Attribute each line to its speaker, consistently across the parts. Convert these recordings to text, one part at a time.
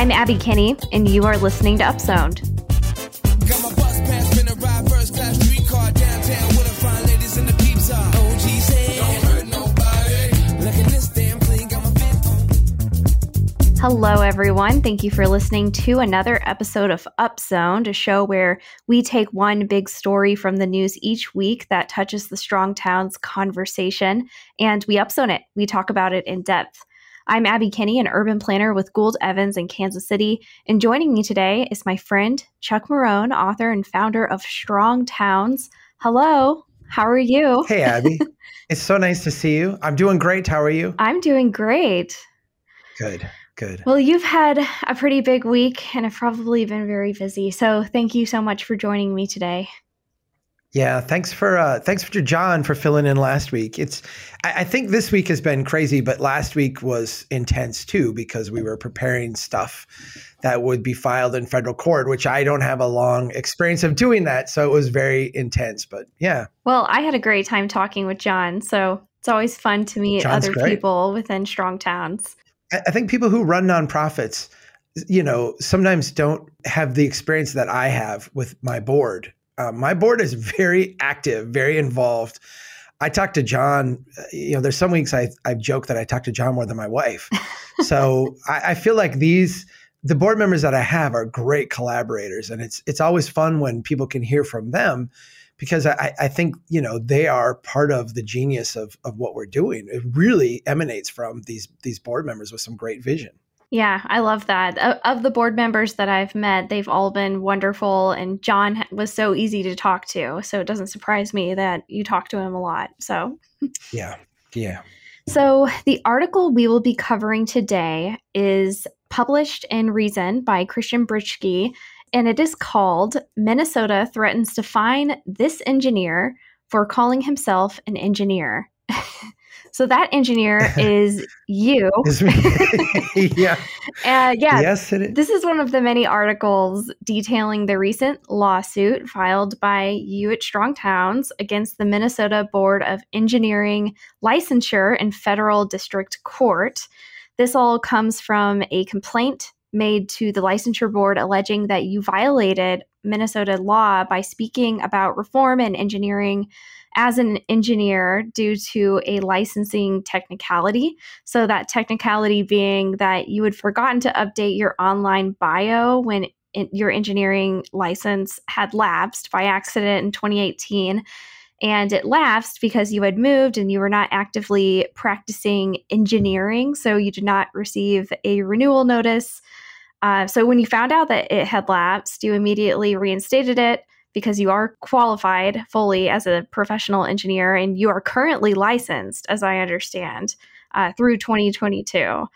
Speaker 1: I'm Abby Kinney, and you are listening to Upzoned. Got my bus pass, finna ride first class streetcar downtown with the fine ladies and the peeps are. OG's head, don't hurt nobody. Look at this damn clean, got my fit Hello, everyone. Thank you for listening to another episode of Upzoned, a show where we take one big story from the news each week that touches the Strong Towns conversation and we upzone it. We talk about it in depth. I'm Abby Kinney, an urban planner with Gould Evans in Kansas City. And joining me today is my friend Chuck Marohn, author and founder of Strong Towns. Hello, how are you?
Speaker 2: Hey, Abby. it's so nice to see you. I'm doing great. How are you?
Speaker 1: I'm doing great.
Speaker 2: Good. Good.
Speaker 1: Well, you've had a pretty big week and have probably been very busy. So, thank you so much for joining me today.
Speaker 2: Yeah, thanks for uh, thanks for John for filling in last week. It's I, I, think this week has been crazy, but last week was intense too because we were preparing stuff that would be filed in federal court, which I don't have a long experience of doing that, so it was very intense. But yeah,
Speaker 1: well, I had a great time talking with John, so it's always fun to meet John's other great. people within strong towns.
Speaker 2: I, I think people who run nonprofits, you know, sometimes don't have the experience that I have with my board uh, my board is very active, very involved. I talk to John. Uh, you know, there's some weeks I I joke that I talk to John more than my wife. so I, I feel like these the board members that I have are great collaborators, and it's it's always fun when people can hear from them because I, I think you know they are part of the genius of of what we're doing. It really emanates from these these board members with some great vision.
Speaker 1: Yeah, I love that. Of the board members that I've met, they've all been wonderful, and John was so easy to talk to. So it doesn't surprise me that you talk to him a lot. So,
Speaker 2: yeah, yeah.
Speaker 1: So the article we will be covering today is published in Reason by Christian Britschgi, and it is called Minnesota Threatens to Fine This Engineer for Calling Himself an Engineer. So that engineer is you.
Speaker 2: yeah.
Speaker 1: Uh, yeah.
Speaker 2: Yes, it is.
Speaker 1: This is one of the many articles detailing the recent lawsuit filed by you at Strong Towns against the Minnesota Board of Engineering Licensure in Federal District Court. This all comes from a complaint made to the licensure board alleging that you violated Minnesota law by speaking about reform and engineering as an engineer due to a licensing technicality. So, that technicality being that you had forgotten to update your online bio when your engineering license had lapsed by accident in 2018. And it lapsed because you had moved and you were not actively practicing engineering. So, you did not receive a renewal notice. Uh, so, when you found out that it had lapsed, you immediately reinstated it because you are qualified fully as a professional engineer and you are currently licensed, as I understand, uh, through 2022.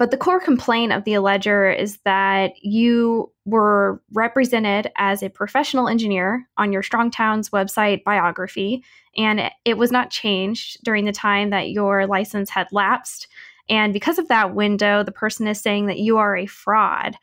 Speaker 1: But the core complaint of the alleger is that you were represented as a professional engineer on your Strong Towns website biography, and it was not changed during the time that your license had lapsed. And because of that window, the person is saying that you are a fraud.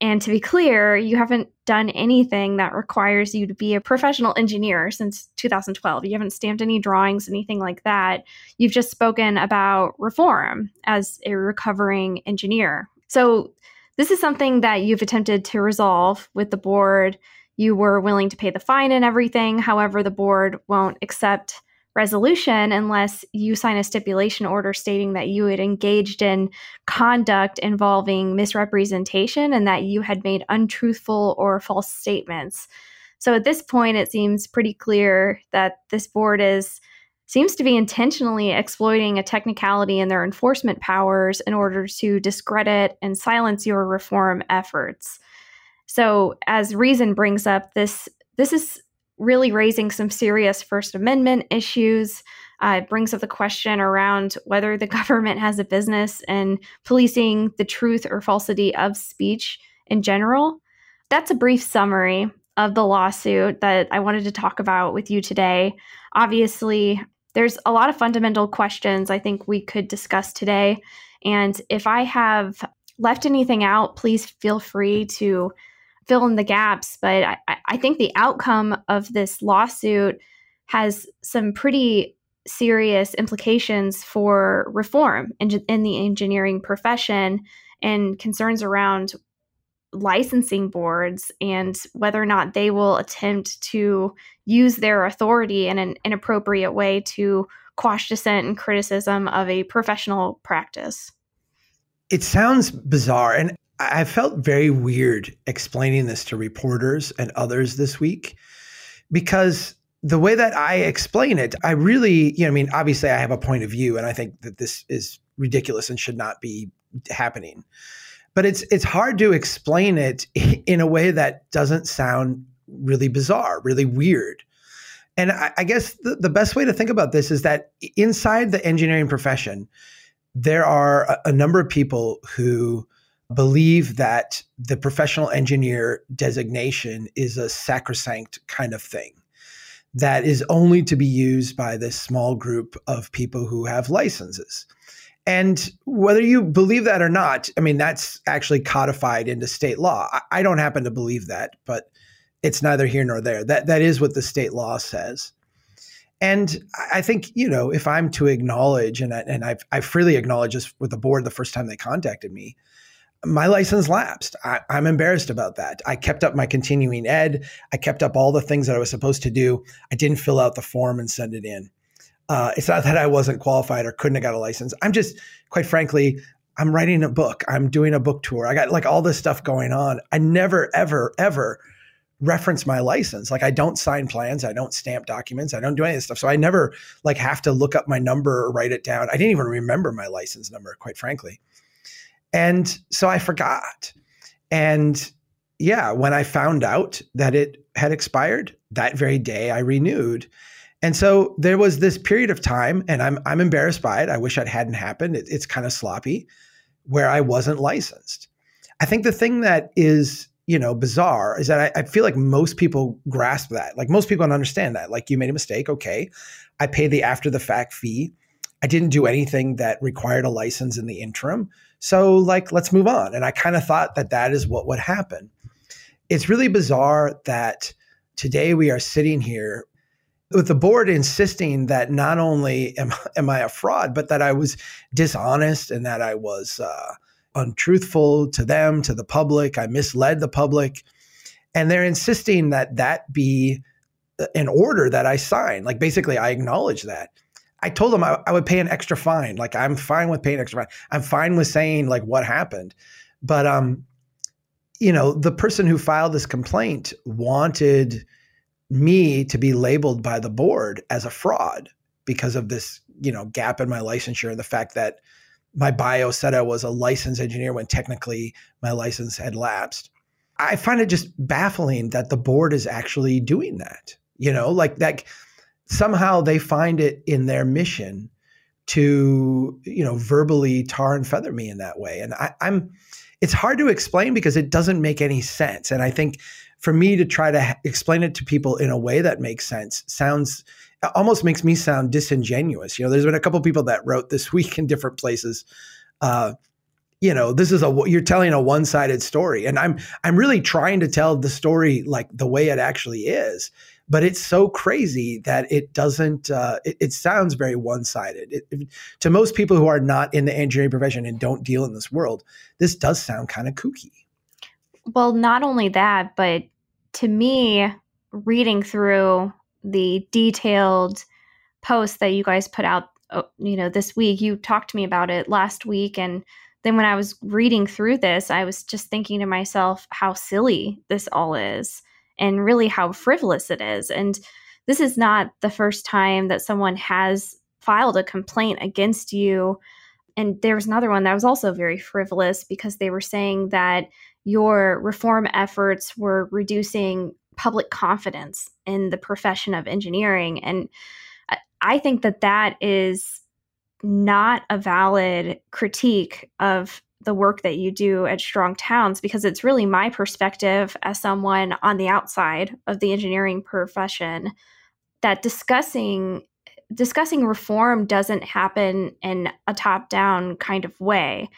Speaker 1: And to be clear, you haven't done anything that requires you to be a professional engineer since 2012. You haven't stamped any drawings, anything like that. You've just spoken about reform as a recovering engineer. So, this is something that you've attempted to resolve with the board. You were willing to pay the fine and everything. However, the board won't accept resolution unless you sign a stipulation order stating that you had engaged in conduct involving misrepresentation and that you had made untruthful or false statements. So at this point, it seems pretty clear that this board is seems to be intentionally exploiting a technicality in their enforcement powers in order to discredit and silence your reform efforts. So as reason brings up this this is really raising some serious First Amendment issues. Uh, it brings up the question around whether the government has a business in policing the truth or falsity of speech in general. That's a brief summary of the lawsuit that I wanted to talk about with you today. Obviously, there's a lot of fundamental questions I think we could discuss today. And if I have left anything out, please feel free to fill in the gaps. But I, I think the outcome of this lawsuit has some pretty serious implications for reform in, in the engineering profession and concerns around licensing boards and whether or not they will attempt to use their authority in an inappropriate way to quash dissent and criticism of a professional practice.
Speaker 2: It sounds bizarre. And I felt very weird explaining this to reporters and others this week because the way that I explain it, I really, you know, I mean, obviously I have a point of view and I think that this is ridiculous and should not be happening. But it's it's hard to explain it in a way that doesn't sound really bizarre, really weird. And I, I guess the, the best way to think about this is that inside the engineering profession, there are a, a number of people who believe that the professional engineer designation is a sacrosanct kind of thing that is only to be used by this small group of people who have licenses. And whether you believe that or not, I mean, that's actually codified into state law. I, don't happen to believe that, but it's neither here nor there. That that is what the state law says. And I think, you know, if I'm to acknowledge, and, I, and I've, I freely acknowledge this with the board the first time they contacted me, my license lapsed. I, am embarrassed about that. I kept up my continuing ed. I kept up all the things that I was supposed to do. I didn't fill out the form and send it in. Uh, it's not that I wasn't qualified or couldn't have got a license. I'm just, quite frankly, I'm writing a book. I'm doing a book tour. I got like all this stuff going on. I never, ever, ever reference my license. Like I don't sign plans, I don't stamp documents, I don't do any of this stuff. So I never like have to look up my number or write it down. I didn't even remember my license number, quite frankly. And so I forgot. And yeah, when I found out that it had expired that very day, I renewed. And so there was this period of time, and I'm I'm embarrassed by it. I wish it hadn't happened. It, it's kind of sloppy, where I wasn't licensed. I think the thing that is you know bizarre is that I, I feel like most people grasp that. Like most people don't understand that. Like you made a mistake, okay. I pay the after the fact fee. I didn't do anything that required a license in the interim. So, like, let's move on. And I kind of thought that that is what would happen. It's really bizarre that today we are sitting here with the board insisting that not only am, am I a fraud, but that I was dishonest and that I was uh, untruthful to them, to the public. I misled the public. And they're insisting that that be an order that I sign. Like, basically, I acknowledge that. I told them I, I, would pay an extra fine. Like I'm fine with paying extra fine. I'm fine with saying like what happened. But um, you know, the person who filed this complaint wanted me to be labeled by the board as a fraud because of this, you know, gap in my licensure and the fact that my bio said I was a licensed engineer when technically my license had lapsed. I find it just baffling that the board is actually doing that. You know, like that somehow they find it in their mission to you know verbally tar and feather me in that way. And I, i'm it's hard to explain because it doesn't make any sense. And i think for me to try to explain it to people in a way that makes sense sounds almost makes me sound disingenuous. You know there's been a couple people that wrote this week in different places uh, you know this is a you're telling a one-sided story. And i'm i'm really trying to tell the story like the way it actually is but it's so crazy that it doesn't uh, it, it, sounds very one-sided. It, it, to most people who are not in the engineering profession and don't deal in this world this does sound kind of kooky.
Speaker 1: Well not only that but to me reading through the detailed post that you guys put out uh, you know this week you talked to me about it last week and then when i was reading through this i was just thinking to myself how silly this all is and really how frivolous it is. And this is not the first time that someone has filed a complaint against you. And there was another one that was also very frivolous because they were saying that your reform efforts were reducing public confidence in the profession of engineering. And I think that that is not a valid critique of the work that you do at Strong Towns because it's really my perspective as someone on the outside of the engineering profession that discussing discussing reform doesn't happen in a top down kind of way.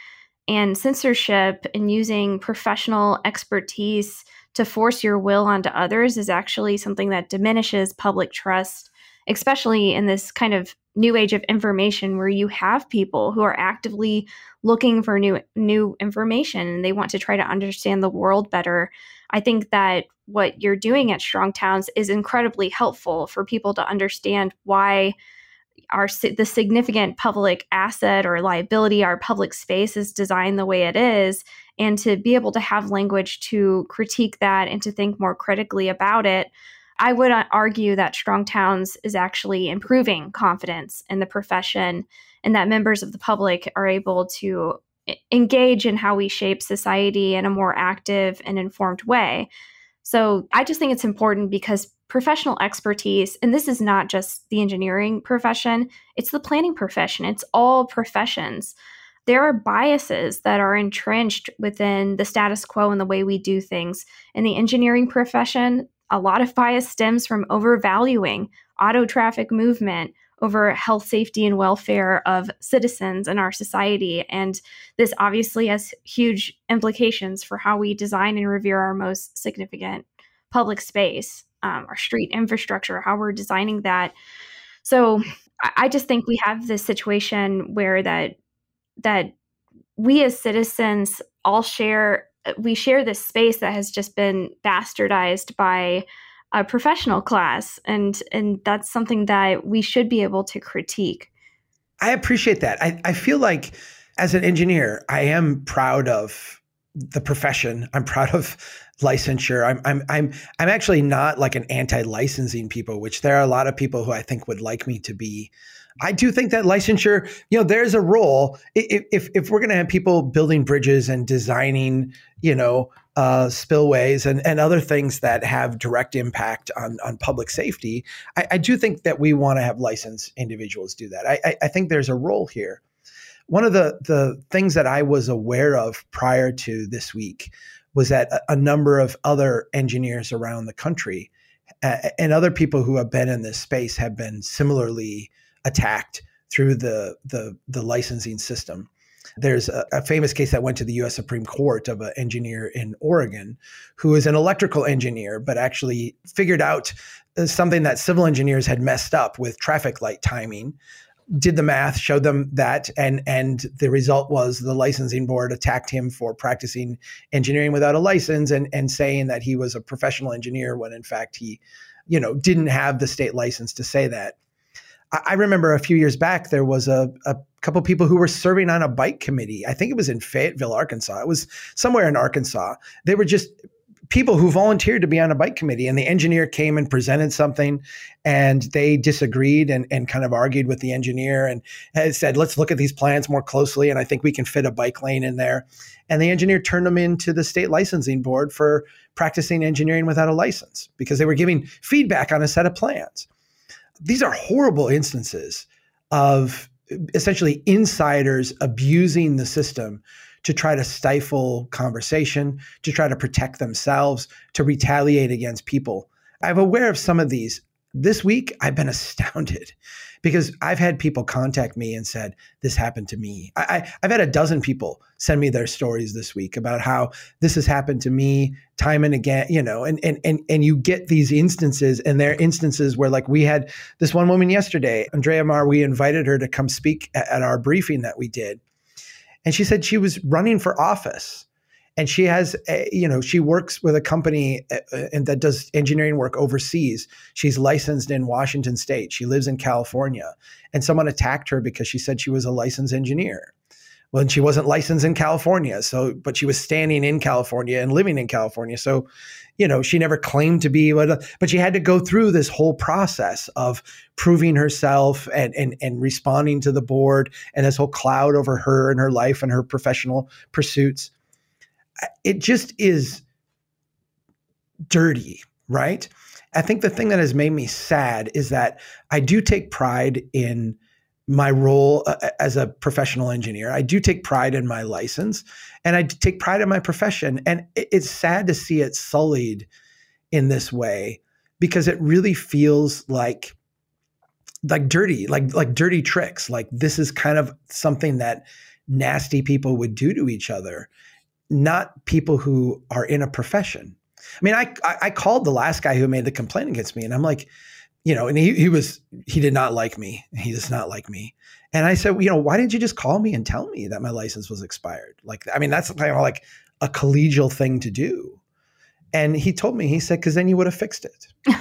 Speaker 1: And censorship and using professional expertise to force your will onto others is actually something that diminishes public trust especially in this kind of new age of information where you have people who are actively looking for new new information and they want to try to understand the world better. I think that what you're doing at strong towns is incredibly helpful for people to understand why our the significant public asset or liability our public space is designed the way it is and to be able to have language to critique that and to think more critically about it I would uh, argue that Strong Towns is actually improving confidence in the profession and that members of the public are able to engage in how we shape society in a more active and informed way. So I just think it's important because professional expertise, and this is not just the engineering profession, it's the planning profession, it's all professions. There are biases that are entrenched within the status quo and the way we do things. In the engineering profession, a lot of bias stems from overvaluing auto traffic movement over health, safety, and welfare of citizens in our society. And this obviously has huge implications for how we design and revere our most significant public space, um, our street infrastructure, how we're designing that. So I just think we have this situation where that that we as citizens all share we share this space that has just been bastardized by a professional class and and that's something that we should be able to critique.
Speaker 2: I appreciate that. I, I feel like as an engineer i am proud of the profession. I'm proud of licensure. I'm i'm i'm, I'm actually not like an anti-licensing people which there are a lot of people who i think would like me to be I do think that licensure, you know, there's a role. If if, we're going to have people building bridges and designing, you know, uh, spillways and, and other things that have direct impact on, on public safety, I, I do think that we want to have licensed individuals do that. I, I, I think there's a role here. One of the the things that I was aware of prior to this week was that a, a number of other engineers around the country uh, and other people who have been in this space have been similarly attacked through the the, the licensing system. There's a, a, famous case that went to the U.S. Supreme Court of an engineer in Oregon who is an electrical engineer, but actually figured out uh, something that civil engineers had messed up with traffic light timing. Did the math, showed them that, and and the result was the licensing board attacked him for practicing engineering without a license and and saying that he was a professional engineer when in fact he, you know, didn't have the state license to say that. I remember a few years back there was a, a couple people who were serving on a bike committee. I think it was in Fayetteville, Arkansas. It was somewhere in Arkansas. They were just people who volunteered to be on a bike committee and the engineer came and presented something and they disagreed and, and kind of argued with the engineer and said let's look at these plans more closely and i think we can fit a bike lane in there and the engineer turned them into the state licensing board for practicing engineering without a license because they were giving feedback on a set of plans these are horrible instances of essentially insiders abusing the system to try to stifle conversation, to try to protect themselves, to retaliate against people. I'm aware of some of these. This week, I've been astounded because I've had people contact me and said, This happened to me. I, have had a dozen people send me their stories this week about how this has happened to me time and again, you know, and and and and you get these instances, and there are instances where like we had this one woman yesterday, Andrea Mar, we invited her to come speak at, at our briefing that we did. And she said she was running for office and she has a, you know she works with a company uh, uh, and that does engineering work overseas. She's licensed in washington state. She lives in california. And someone attacked her because she said she was a licensed engineer. Well she wasn't licensed in california so but she was standing in california and living in california. So you know she never claimed to be but but she had to go through this whole process of proving herself and and and responding to the board and this whole cloud over her and her life and her professional pursuits it just is dirty, right? I think the thing that has made me sad is that I do take pride in my role uh, as a professional engineer. I do take pride in my license and I take pride in my profession. And it's sad to see it sullied in this way because it really feels like like dirty, like like dirty tricks. Like this is kind of something that nasty people would do to each other not people who are in a profession. I mean, I, I called the last guy who made the complaint against me, and I'm like, you know, and he, he was, he did not like me. He does not like me. And I said, you know, why didn't you just call me and tell me that my license was expired? Like, I mean, that's kind of like a collegial thing to do. And he told me, he said, because then you would have fixed it.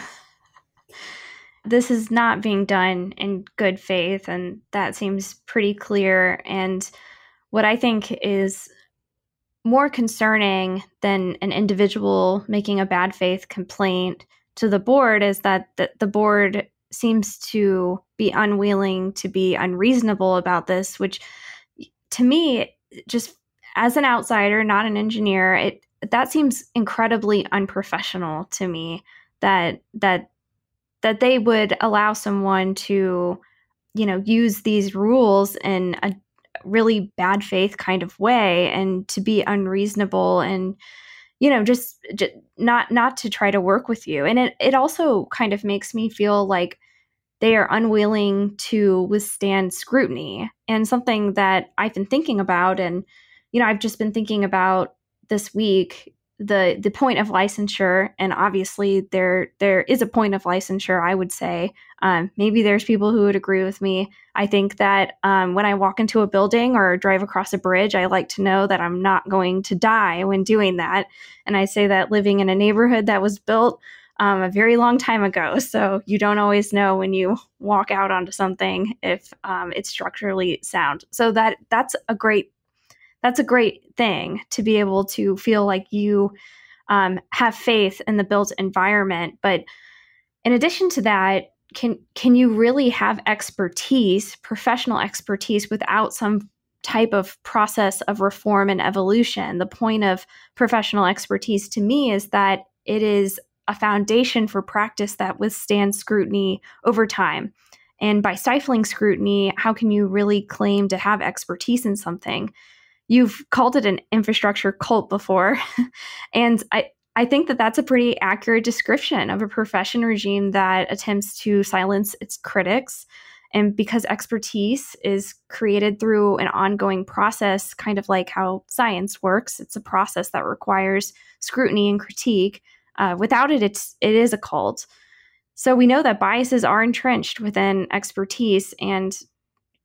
Speaker 1: this is not being done in good faith. And that seems pretty clear. And what I think is more concerning than an individual making a bad faith complaint to the board is that the, the board seems to be unwilling to be unreasonable about this, which to me, just as an outsider, not an engineer, it that seems incredibly unprofessional to me that that that they would allow someone to you know use these rules in a really bad faith kind of way and to be unreasonable and you know just, just not not to try to work with you. And it it also kind of makes me feel like they are unwilling to withstand scrutiny. And something that I've been thinking about and you know I've just been thinking about this week the the point of licensure and obviously there there is a point of licensure i would say. Um, maybe there's people who would agree with me. I think that um, when i walk into a building or drive across a bridge i like to know that i'm not going to die when doing that. And i say that living in a neighborhood that was built um, a very long time ago. So you don't always know when you walk out onto something if um, it's structurally sound. So that that's a great that's a great thing to be able to feel like you um, have faith in the built environment. But in addition to that, can can you really have expertise, professional expertise, without some type of process of reform and evolution? The point of professional expertise to me is that it is a foundation for practice that withstands scrutiny over time. And by stifling scrutiny, how can you really claim to have expertise in something? You've called it an infrastructure cult before. and I, I think that that's a pretty accurate description of a profession regime that attempts to silence its critics. And because expertise is created through an ongoing process, kind of like how science works, it's a process that requires scrutiny and critique. Uh, without it, it's it is a cult. So we know that biases are entrenched within expertise, and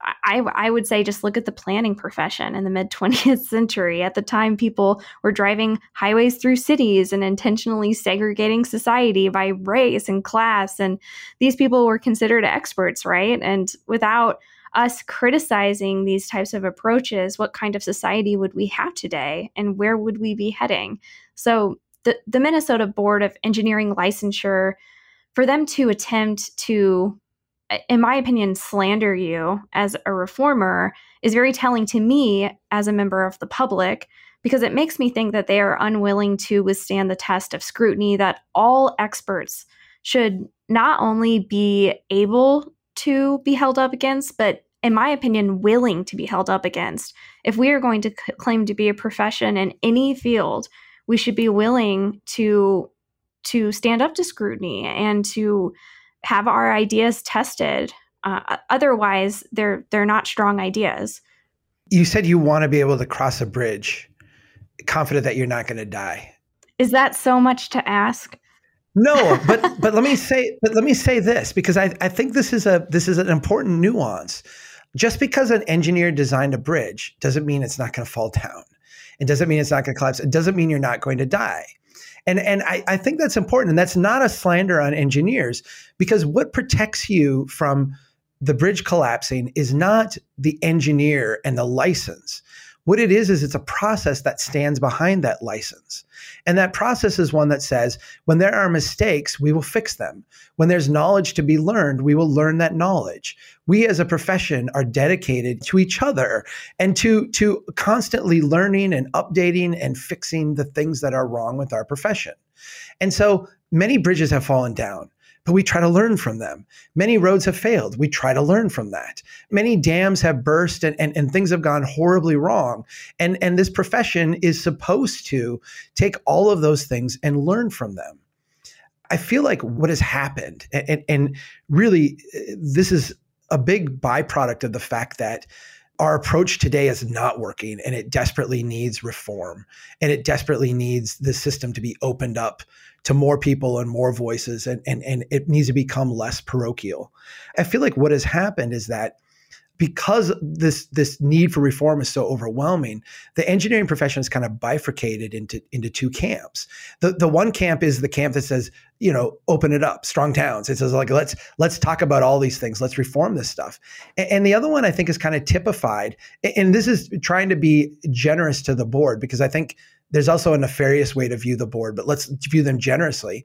Speaker 1: I, I would say just look at the planning profession in the mid 20th century. At the time, people were driving highways through cities and intentionally segregating society by race and class. And these people were considered experts, right? And without us criticizing these types of approaches, what kind of society would we have today? And where would we be heading? So, the, the Minnesota Board of Engineering Licensure, for them to attempt to in my opinion, slander you as a reformer is very telling to me as a member of the public because it makes me think that they are unwilling to withstand the test of scrutiny that all experts should not only be able to be held up against, but in my opinion, willing to be held up against. If we are going to c- claim to be a profession in any field, we should be willing to to stand up to scrutiny and to have our ideas tested. Uh, otherwise, they're they're not strong ideas.
Speaker 2: You said you want to be able to cross a bridge, confident that you're not going to die.
Speaker 1: Is that so much to ask?
Speaker 2: No, but but let me say but let me say this because I, I think this is a this is an important nuance. Just because an engineer designed a bridge doesn't mean it's not going to fall down. It doesn't mean it's not going to collapse. It doesn't mean you're not going to die. And and I, I think that's important. And that's not a slander on engineers because what protects you from the bridge collapsing is not the engineer and the license. What it is, is it's a process that stands behind that license. And that process is one that says when there are mistakes, we will fix them. When there's knowledge to be learned, we will learn that knowledge. We as a profession are dedicated to each other and to, to constantly learning and updating and fixing the things that are wrong with our profession. And so many bridges have fallen down but we try to learn from them. Many roads have failed. We try to learn from that. Many dams have burst and, and, and things have gone horribly wrong. And, and this profession is supposed to take all of those things and learn from them. I feel like what has happened, and, and really, uh, this is a big byproduct of the fact that our approach today is not working and it desperately needs reform and it desperately needs the system to be opened up to more people and more voices and, and, and it needs to become less parochial. I feel like what has happened is that because this this need for reform is so overwhelming, the engineering profession is kind of bifurcated into into two camps. The the one camp is the camp that says, you know, open it up, strong towns. It says like let's let's talk about all these things, let's reform this stuff. And, and the other one I think is kind of typified, and this is trying to be generous to the board because I think there's also a nefarious way to view the board, but let's view them generously.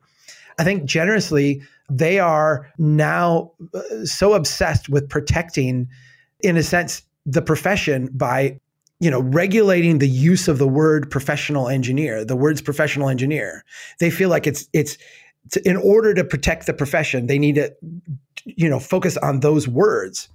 Speaker 2: I think generously they are now uh, so obsessed with protecting in a sense, the profession by you know regulating the use of the word professional engineer the words professional engineer. They feel like it's it's in order to protect the profession they need to you know focus on those words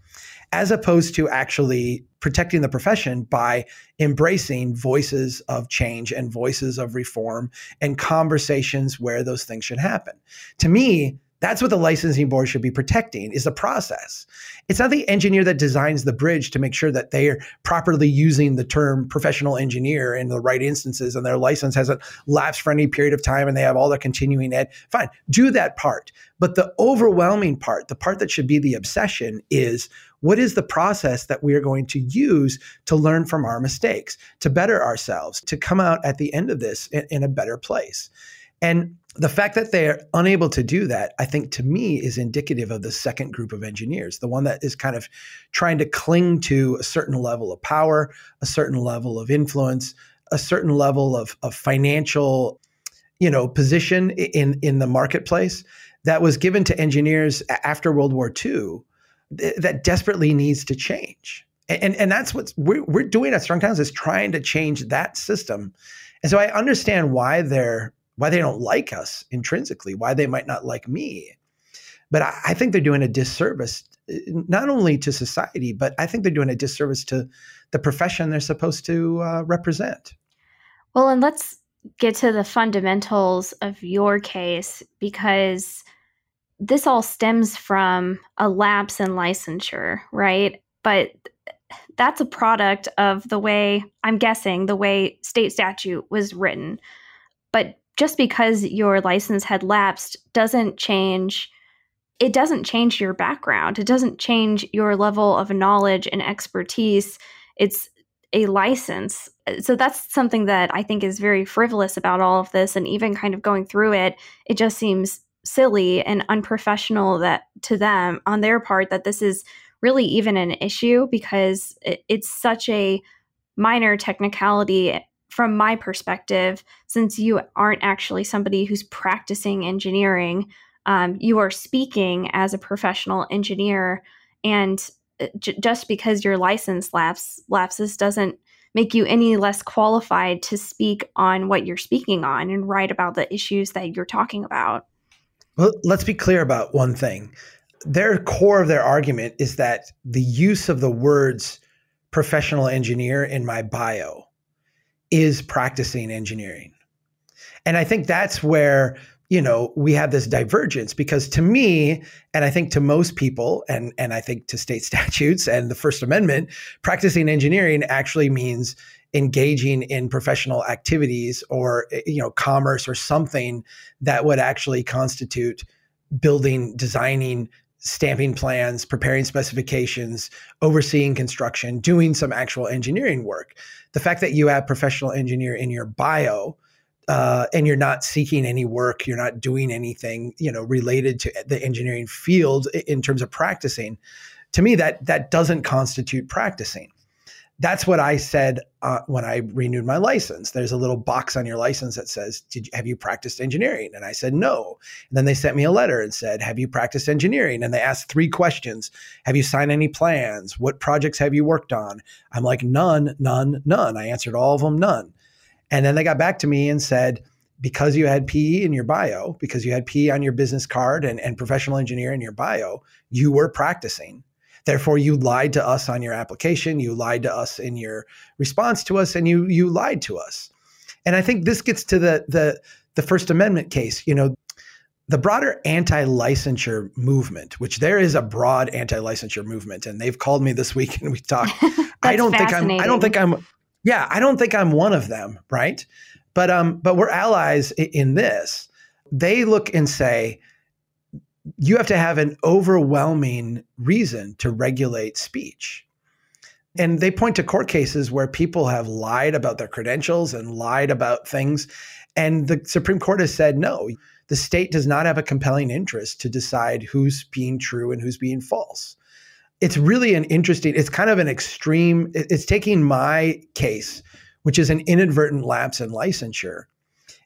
Speaker 2: as opposed to actually protecting the profession by embracing voices of change and voices of reform and conversations where those things should happen. To me that's what the licensing board should be protecting is the process. It's not the engineer that designs the bridge to make sure that they are properly using the term professional engineer in the right instances and their license hasn't lapsed for any period of time and they have all their continuing ed. Fine, do that part. But the overwhelming part, the part that should be the obsession is what is the process that we are going to use to learn from our mistakes, to better ourselves, to come out at the end of this in, in a better place. And the fact that they're unable to do that, I think to me is indicative of the second group of engineers, the one that is kind of trying to cling to a certain level of power, a certain level of influence, a certain level of, of financial, you know, position in, in the marketplace that was given to engineers after World War II that desperately needs to change. And, and that's what we're, we're doing at Strong Towns is trying to change that system. And so I understand why they're why they don't like us intrinsically, why they might not like me. But I, I think they're doing a disservice eh, not only to society, but I think they're doing a disservice to the profession they're supposed to uh, represent.
Speaker 1: Well, and let's get to the fundamentals of your case because this all stems from a lapse in licensure, right? But that's a product of the way, I'm guessing, the way state statute was written. But just because your license had lapsed doesn't change it doesn't change your background. It doesn't change your level of knowledge and expertise. It's a license. So that's something that i think is very frivolous about all of this and even kind of going through it it just seems silly and unprofessional that to them on their part that this is really even an issue because it, it's such a minor technicality from my perspective, since you aren't actually somebody who's practicing engineering, um, you are speaking as a professional engineer, and uh, j- just because your license lapse, lapses doesn't make you any less qualified to speak on what you're speaking on and write about the issues that you're talking about.
Speaker 2: Well, let's be clear about one thing. Their core of their argument is that the use of the words professional engineer in my bio is practicing engineering. And I think that's where you know we have this divergence because to me and i think to most people and and i think to state statutes and the first amendment practicing engineering actually means engaging in professional activities or eh, you know commerce or something that would actually constitute building designing stamping plans preparing specifications overseeing construction doing some actual engineering work the fact that you have professional engineer in your bio uh, and you're not seeking any work, you're not doing anything, you know, related to the engineering field in terms of practicing. To me, that that doesn't constitute practicing. That's what I said uh, when I renewed my license. There's a little box on your license that says, Did you, "Have you practiced engineering?" And I said no. And then they sent me a letter and said, "Have you practiced engineering?" And they asked three questions: Have you signed any plans? What projects have you worked on? I'm like, none, none, none. I answered all of them, none. And then they got back to me and said, because you had PE in your bio, because you had PE on your business card and, and professional engineer in your bio, you were practicing. Therefore, you lied to us on your application, you lied to us in your response to us, and you you lied to us. And I think this gets to the the the First Amendment case. You know, the broader anti-licensure movement, which there is a broad anti-licensure movement, and they've called me this week and we talked. I don't think I'm I don't think I'm yeah, I don't think I'm one of them, right? But um but we're allies in this. They look and say you have to have an overwhelming reason to regulate speech. And they point to court cases where people have lied about their credentials and lied about things. And the Supreme Court has said, no, the state does not have a compelling interest to decide who's being true and who's being false. It's really an interesting, it's kind of an extreme, it's taking my case, which is an inadvertent lapse in licensure,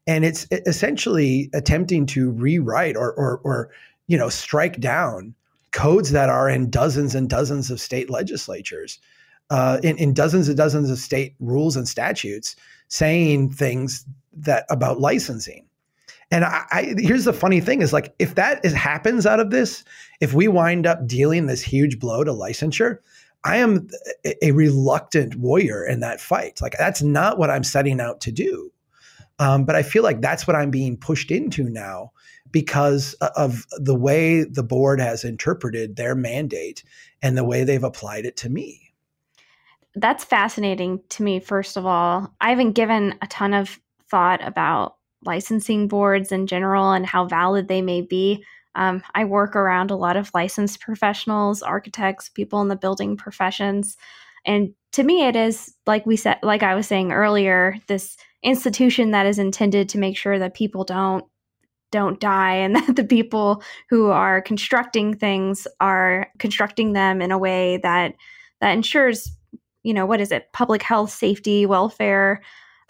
Speaker 2: and it's essentially attempting to rewrite or, or, or you know, strike down codes that are in dozens and dozens of state legislatures, uh, in, in dozens and dozens of state rules and statutes saying things that about licensing. And I, I, here's the funny thing is like if that is happens out of this, if we wind up dealing this huge blow to licensure, I am a, reluctant warrior in that fight. Like that's not what I'm setting out to do. Um, but I feel like that's what I'm being pushed into now because of the way the board has interpreted their mandate and the way they've applied it to me.
Speaker 1: That's fascinating to me, first of all. I haven't given a ton of thought about licensing boards in general and how valid they may be. Um, I work around a lot of licensed professionals, architects, people in the building professions. And to me, it is like we said, like I was saying earlier, this institution that is intended to make sure that people don't don't die and that the people who are constructing things are constructing them in a way that that ensures you know what is it public health safety welfare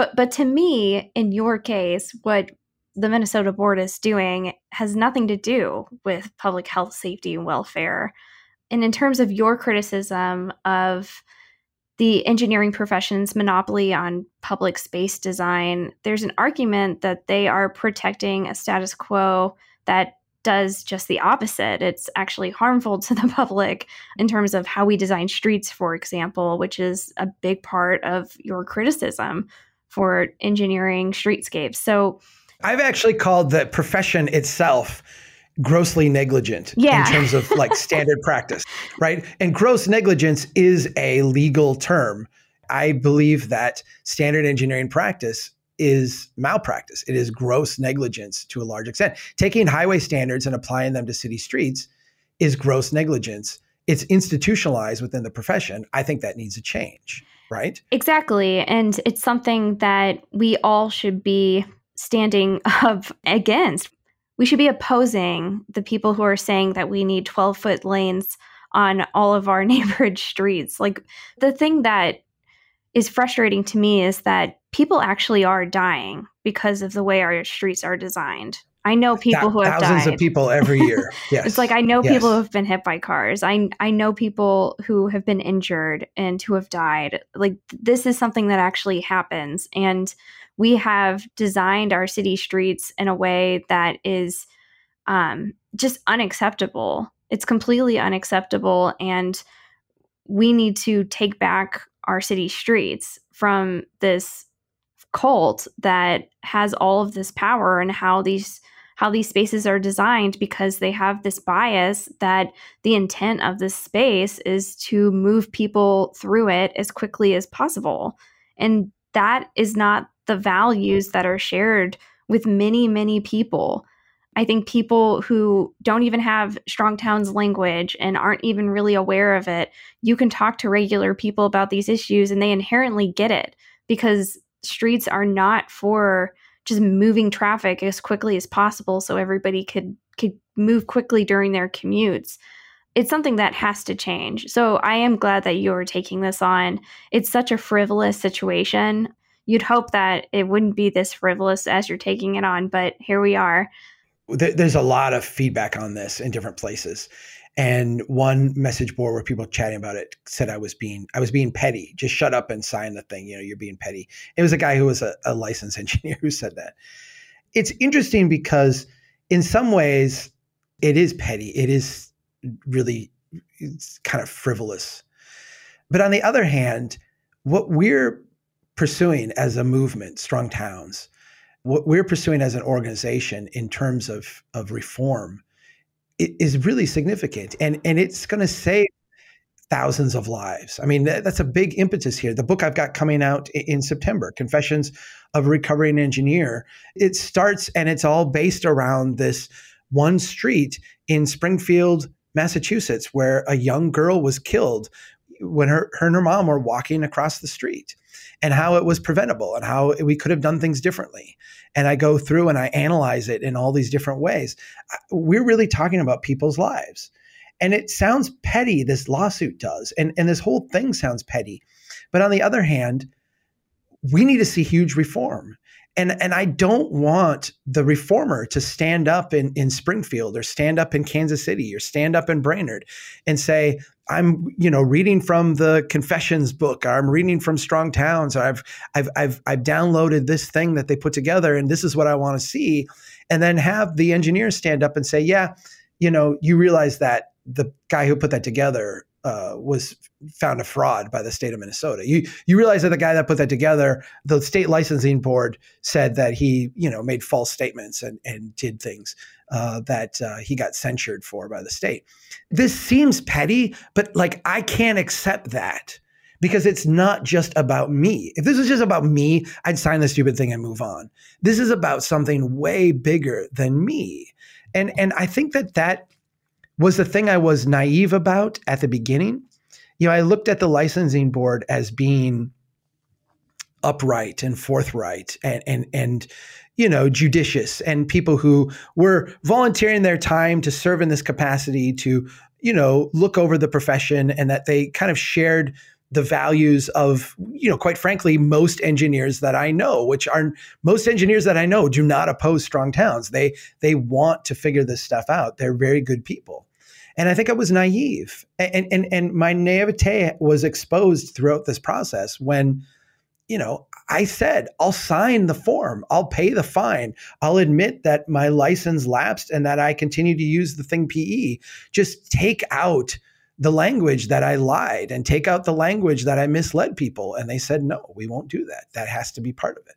Speaker 1: but but to me, in your case, what the Minnesota board is doing has nothing to do with public health, safety, and welfare. And in terms of your criticism of the engineering profession's monopoly on public space design, there's an argument that they are protecting a status quo that does just the opposite. It's actually harmful to the public in terms of how we design streets, for example, which is a big part of your criticism for engineering streetscapes. So
Speaker 2: I've actually called the profession itself grossly negligent
Speaker 1: yeah.
Speaker 2: in terms of like standard practice, right? And gross negligence is a legal term. I believe that standard engineering practice is malpractice. It is gross negligence to a large extent. Taking highway standards and applying them to city streets is gross negligence. It's institutionalized within the profession. I think that needs a change right?
Speaker 1: Exactly. And it's something that we all should be standing up against. We should be opposing the people who are saying that we need 12 foot lanes on all of our neighborhood streets. Like the thing that is frustrating to me is that people actually are dying because of the way our streets are designed. I know people who have
Speaker 2: thousands
Speaker 1: died.
Speaker 2: of people every year. Yes,
Speaker 1: it's like I know yes. people who have been hit by cars. I I know people who have been injured and who have died. Like this is something that actually happens, and we have designed our city streets in a way that is um, just unacceptable. It's completely unacceptable, and we need to take back our city streets from this cult that has all of this power and how these how these spaces are designed because they have this bias that the intent of this space is to move people through it as quickly as possible and that is not the values that are shared with many many people. I think people who don't even have Strong Towns language and aren't even really aware of it, you can talk to regular people about these issues and they inherently get it because streets are not for just moving traffic as quickly as possible so everybody could could move quickly during their commutes. It's something that has to change. So i am glad that you're taking this on. It's such a frivolous situation you'd hope that it wouldn't be this frivolous as you're taking it on but here we are
Speaker 2: there's a lot of feedback on this in different places and one message board where people chatting about it said I was being I was being petty. Just shut up and sign the thing. You know, you're being petty. It was a guy who was a, a licensed engineer who said that. It's interesting because in some ways it is petty. It is really kind of frivolous. But on the other hand, what we're pursuing as a movement, Strong Towns, what we're pursuing as an organization in terms of, of reform is really significant and and it's going to save thousands of lives. I mean, that's a big impetus here. The book I've got coming out in September, Confessions of a Recovering Engineer, it starts and it's all based around this one street in Springfield, Massachusetts, where a young girl was killed when her, her and her mom were walking across the street and how it was preventable and how we could have done things differently. And I go through and I analyze it in all these different ways. We're really talking about people's lives. And it sounds petty, this lawsuit does. And, and this whole thing sounds petty. But on the other hand, we need to see huge reform. And, and I don't want the reformer to stand up in, in Springfield or stand up in Kansas City or stand up in Brainerd and say, I'm, you know, reading from the confessions book, or I'm reading from Strong Towns, or I've, I've, I've, I've downloaded this thing that they put together and this is what I want to see. And then have the engineers stand up and say, yeah, you know, you realize that the guy who put that together uh, was found a fraud by the state of Minnesota. You you realize that the guy that put that together, the state licensing board said that he you know made false statements and and did things uh, that uh, he got censured for by the state. This seems petty, but like I can't accept that because it's not just about me. If this was just about me, I'd sign the stupid thing and move on. This is about something way bigger than me. And and I think that that was the thing I was naive about at the beginning. You know, I looked at the licensing board as being upright and forthright and and and you know judicious and people who were volunteering their time to serve in this capacity to you know look over the profession and that they kind of shared the values of you know quite frankly most engineers that i know which are most engineers that i know do not oppose strong towns. They they want to figure this stuff out. They're very good people and I think I was naive. And, and, and my naivete was exposed throughout this process when, you know, I said, I'll sign the form, I'll pay the fine, I'll admit that my license lapsed and that I continue to use the thing PE. Just take out the language that I lied and take out the language that I misled people. And they said, no, we won't do that. That has to be part of it.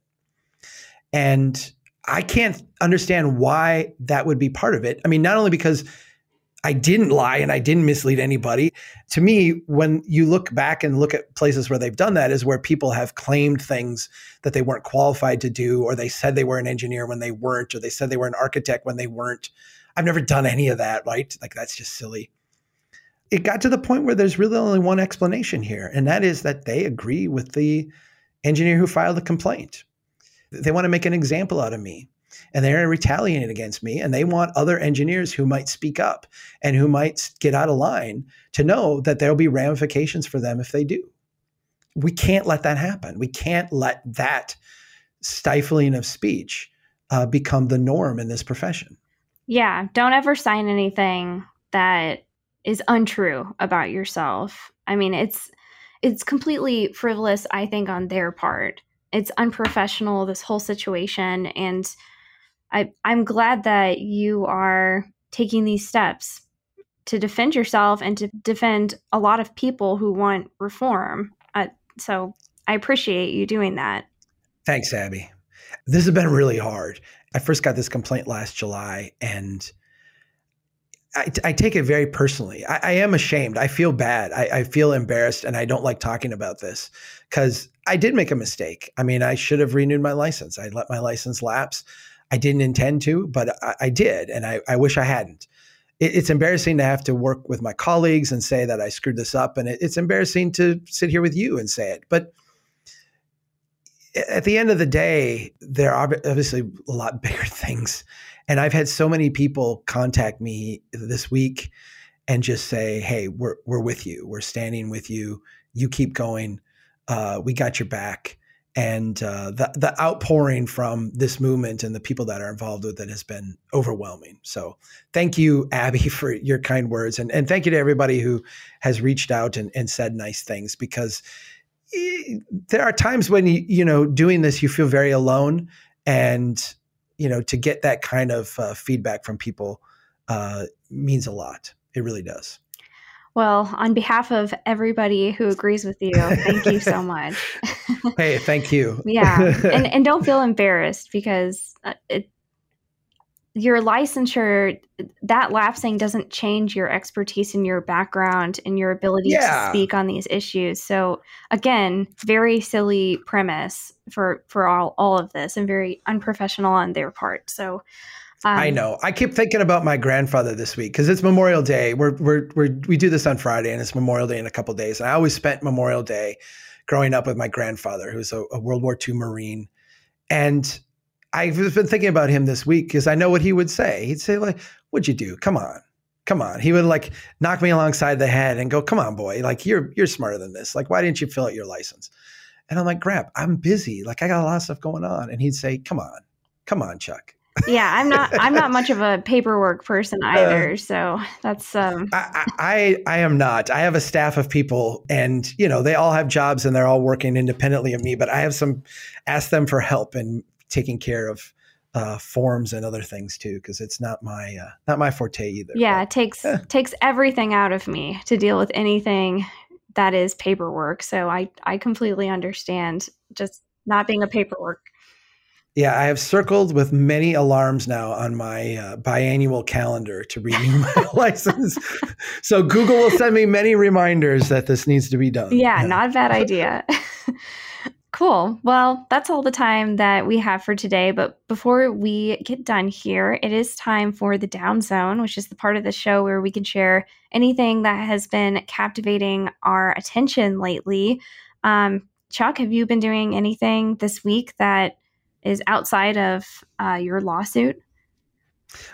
Speaker 2: And I can't understand why that would be part of it. I mean, not only because I didn't lie and I didn't mislead anybody. To me, when you look back and look at places where they've done that, is where people have claimed things that they weren't qualified to do, or they said they were an engineer when they weren't, or they said they were an architect when they weren't. I've never done any of that, right? Like, that's just silly. It got to the point where there's really only one explanation here, and that is that they agree with the engineer who filed the complaint. They want to make an example out of me and they're retaliating against me and they want other engineers who might speak up and who might get out of line to know that there'll be ramifications for them if they do. We can't let that happen. We can't let that stifling of speech uh, become the norm in this profession.
Speaker 1: Yeah don't ever sign anything that is untrue about yourself. I mean it's it's completely frivolous i think on their part. It's unprofessional this whole situation and I, I'm glad that you are taking these steps to defend yourself and to defend a lot of people who want reform. Uh, so I appreciate you doing that.
Speaker 2: Thanks, Abby. This has been really hard. I first got this complaint last July and I, I take it very personally. I, I, am ashamed. I feel bad. I, I feel embarrassed and I don't like talking about this because I did make a mistake. I mean, I should have renewed my license. I let my license lapse. I didn't intend to, but I, I did, and I, I, wish I hadn't. It, it's embarrassing to have to work with my colleagues and say that I screwed this up, and it, it's embarrassing to sit here with you and say it. But at the end of the day, there are obviously a lot bigger things. And I've had so many people contact me this week and just say, "Hey, we're we're with you. We're standing with you. You keep going. Uh, we got your back." And uh, the the outpouring from this movement and the people that are involved with it has been overwhelming. So thank you, Abby, for your kind words, and and thank you to everybody who has reached out and, and said nice things because eh, there are times when you you know doing this you feel very alone, and you know to get that kind of uh, feedback from people uh, means a lot. It really does.
Speaker 1: Well, on behalf of everybody who agrees with you, thank you so much.
Speaker 2: hey, thank you.
Speaker 1: yeah, and and don't feel embarrassed because uh, it your licensure that lapsing doesn't change your expertise and your background and your ability
Speaker 2: Yeah.
Speaker 1: to speak on these issues so again very silly premise for for all all of this and very unprofessional on their part so um,
Speaker 2: I know. I keep thinking about my grandfather this week because it's Memorial Day. We're, we're, we're, we do this on Friday and it's Memorial Day in a couple days. And I always spent Memorial Day growing up with my grandfather, who was a, a World War II Marine. And I've been thinking about him this week because I know what he would say. He'd say, like, what'd you do? Come on. Come on. He would like knock me alongside the head and go, come on, boy. Like, you're, you're smarter than this. Like, why didn't you fill out your license? And I'm like, Grab, I'm busy. Like, I got a lot of stuff going on. And he'd say, come on, come on, Chuck.
Speaker 1: Yeah i'm not i'm not much of a paperwork person either so that's um
Speaker 2: I, I I am not. I have a staff of people, and you know they all have jobs and they're all working independently of me. But I have some ask them for help in taking care of uh, forms and other things too, because it's not my uh, not my forte either.
Speaker 1: yeah
Speaker 2: But,
Speaker 1: it takes
Speaker 2: Yeah.
Speaker 1: takes everything out of me to deal with anything that is paperwork so i i completely understand just not being a paperwork
Speaker 2: yeah, I have circled with many alarms now on my uh, biannual calendar to renew my license. So Google will send me many reminders that this needs to be done.
Speaker 1: yeah not a bad idea cool well that's all the time that we have for today but before we get done here it is time for the down zone which is the part of the show where we can share anything that has been captivating our attention lately um, chuck have you been doing anything this week that is outside of uh, your lawsuit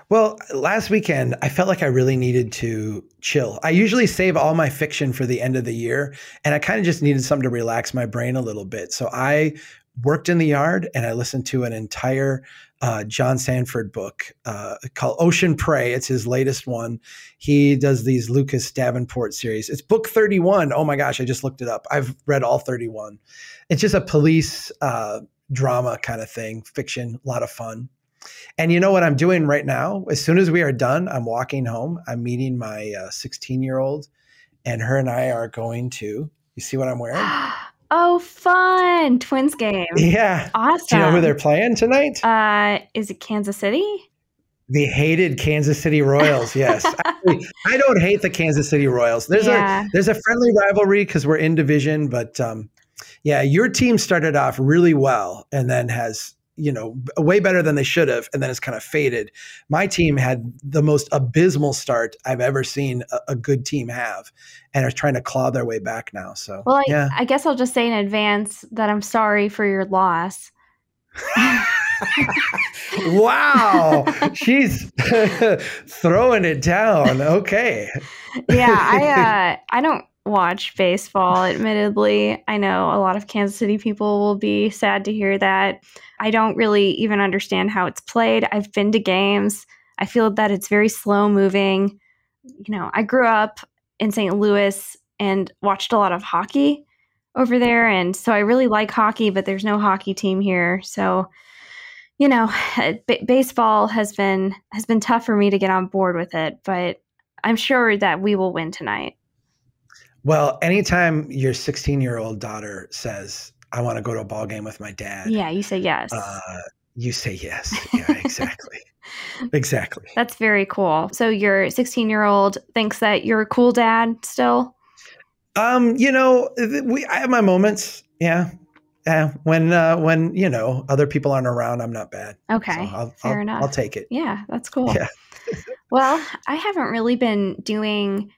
Speaker 2: Well, last weekend, I felt like I really needed to chill. I usually save all my fiction for the end of the year, and I kind of just needed something to relax my brain a little bit. So I worked in the yard and I listened to an entire uh, John Sandford book uh, called Ocean Prey. It's his latest one. He does these Lucas Davenport series. It's book 31. Oh my gosh, I just looked it up. I've read all 31. It's just a police uh, drama kind of thing, fiction, a lot of fun. And you know what I'm doing right now? As soon as we are done, I'm walking home. I'm meeting my 16 year old, and her and I are going to. You see what I'm wearing?
Speaker 1: oh fun twins game
Speaker 2: Yeah.
Speaker 1: awesome
Speaker 2: Do you know who they're playing tonight?
Speaker 1: uh is it kansas city
Speaker 2: the hated Kansas City Royals. Yes, Actually, I don't hate the Kansas City Royals. There's
Speaker 1: Yeah.
Speaker 2: a there's a friendly rivalry because we're in division, but um, yeah, your team started off really well and then has you know way better than they should have, and then it's kind of faded. My team had the most abysmal start I've ever seen a, a good team have, and are trying to claw their way back now. So
Speaker 1: Well, I,
Speaker 2: yeah,
Speaker 1: I guess I'll just say in advance that I'm sorry for your loss.
Speaker 2: wow, she's throwing it down. Okay.
Speaker 1: Yeah, I uh, I don't watch baseball. Admittedly, I know a lot of Kansas City people will be sad to hear that. I don't really even understand how it's played. I've been to games. I feel that it's very slow moving. You know, I grew up in St. Louis and watched a lot of hockey over there, and so I really like hockey. But there's no hockey team here, so you know, eh, b- baseball has been has been tough for me to get on board with it. But I'm sure that we will win tonight.
Speaker 2: Well, anytime your 16 year old daughter says, I want to go to a ball game with my dad,
Speaker 1: Yeah, you say yes.
Speaker 2: uh, you say yes. Yeah, exactly. exactly.
Speaker 1: That's very cool. So your 16 year old thinks that you're a cool dad still.
Speaker 2: Um, you know, we I have my moments. Yeah. Yeah. When uh when, you know, other people aren't around, I'm not bad.
Speaker 1: Okay,
Speaker 2: So I'll,
Speaker 1: fair
Speaker 2: I'll,
Speaker 1: enough.
Speaker 2: I'll take it.
Speaker 1: Yeah, that's cool.
Speaker 2: Yeah.
Speaker 1: well, I haven't really been doing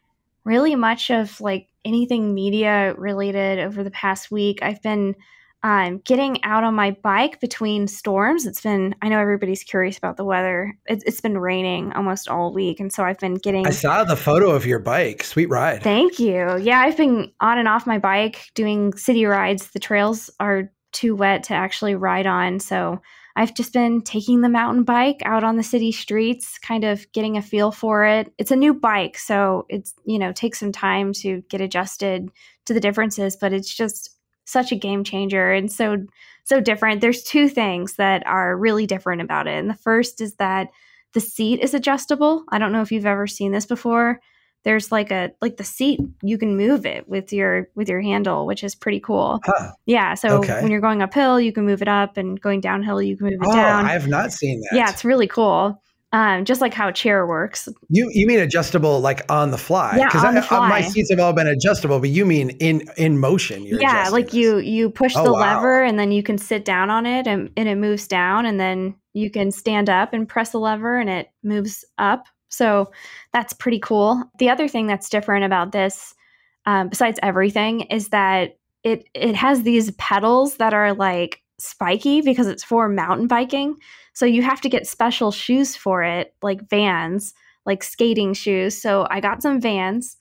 Speaker 1: really much of like anything media related over the past week. I've been um, getting out on my bike between storms. It's been, I know everybody's curious about the weather. It's, it's been raining almost all week. And so I've been getting.
Speaker 2: I saw the photo of your bike. Sweet ride.
Speaker 1: Thank you. Yeah, I've been on and off my bike doing city rides. The trails are too wet to actually ride on. So I've just been taking the mountain bike out on the city streets, kind of getting a feel for it. It's a new bike, so it's, you know, takes some time to get adjusted to the differences, but it's just such a game changer and so so different. There's two things that are really different about it. And the first is that the seat is adjustable. I don't know if you've ever seen this before there's like a like the seat you can move it with your with your handle which is pretty cool
Speaker 2: Huh.
Speaker 1: yeah so
Speaker 2: Okay.
Speaker 1: when you're going uphill you can move it up and going downhill you can move it
Speaker 2: Oh,
Speaker 1: down
Speaker 2: I have not seen that.
Speaker 1: yeah it's really cool um, just like how a chair works.
Speaker 2: You you mean adjustable like on the fly?
Speaker 1: Yeah, on the
Speaker 2: I,
Speaker 1: fly.
Speaker 2: my seats have all been adjustable, but you mean in in motion?
Speaker 1: Yeah, like
Speaker 2: this.
Speaker 1: you you push
Speaker 2: Oh,
Speaker 1: the
Speaker 2: wow.
Speaker 1: lever and then you can sit down on it and, and it moves down and then you can stand up and press the lever and it moves up. So that's pretty cool. The other thing that's different about this, um, besides everything, is that it it has these pedals that are like spiky because it's for mountain biking. So you have to get special shoes for it, like Vans, like skating shoes. So I got some Vans.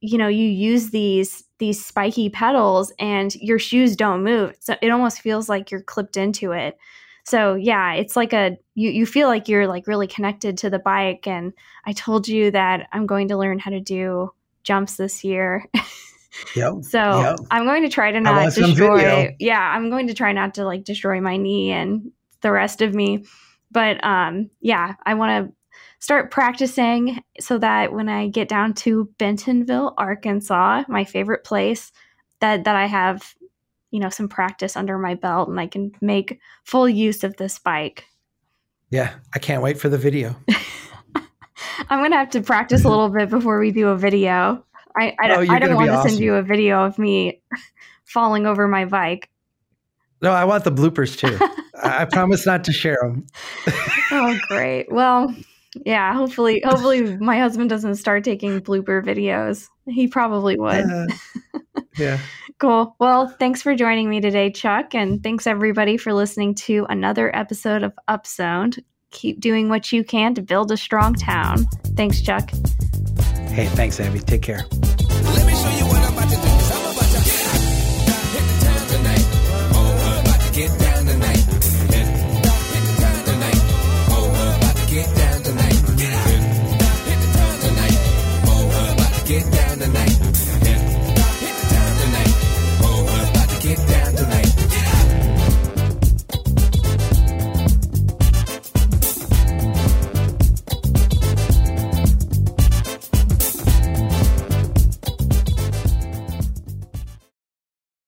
Speaker 1: You know, you use these these spiky pedals and your shoes don't move. So it almost feels like you're clipped into it. So yeah, it's like a you you feel like you're like really connected to the bike and I told you that I'm going to learn how to do jumps this year.
Speaker 2: Yep.
Speaker 1: So
Speaker 2: Yep.
Speaker 1: I'm going to try to not destroy. Yeah, I'm going to try not to like destroy my knee and the rest of me. But um, yeah, I want to start practicing so that when I get down to Bentonville, Arkansas, my favorite place, that that I have, you know, some practice under my belt and I can make full use of this bike.
Speaker 2: Yeah, I can't wait for the video.
Speaker 1: I'm gonna have to practice a little bit before we do a video. I I
Speaker 2: Oh,
Speaker 1: don't, I don't want to send you a video of me falling over my bike.
Speaker 2: No, I want the bloopers too. I I promise not to share them.
Speaker 1: oh great well yeah hopefully hopefully my husband doesn't start taking blooper videos he probably would
Speaker 2: Uh, yeah.
Speaker 1: Cool well thanks for joining me today chuck and thanks everybody for listening to another episode of upzoned keep doing what you can to build a strong town thanks chuck
Speaker 2: Hey, thanks, Abby. Take care.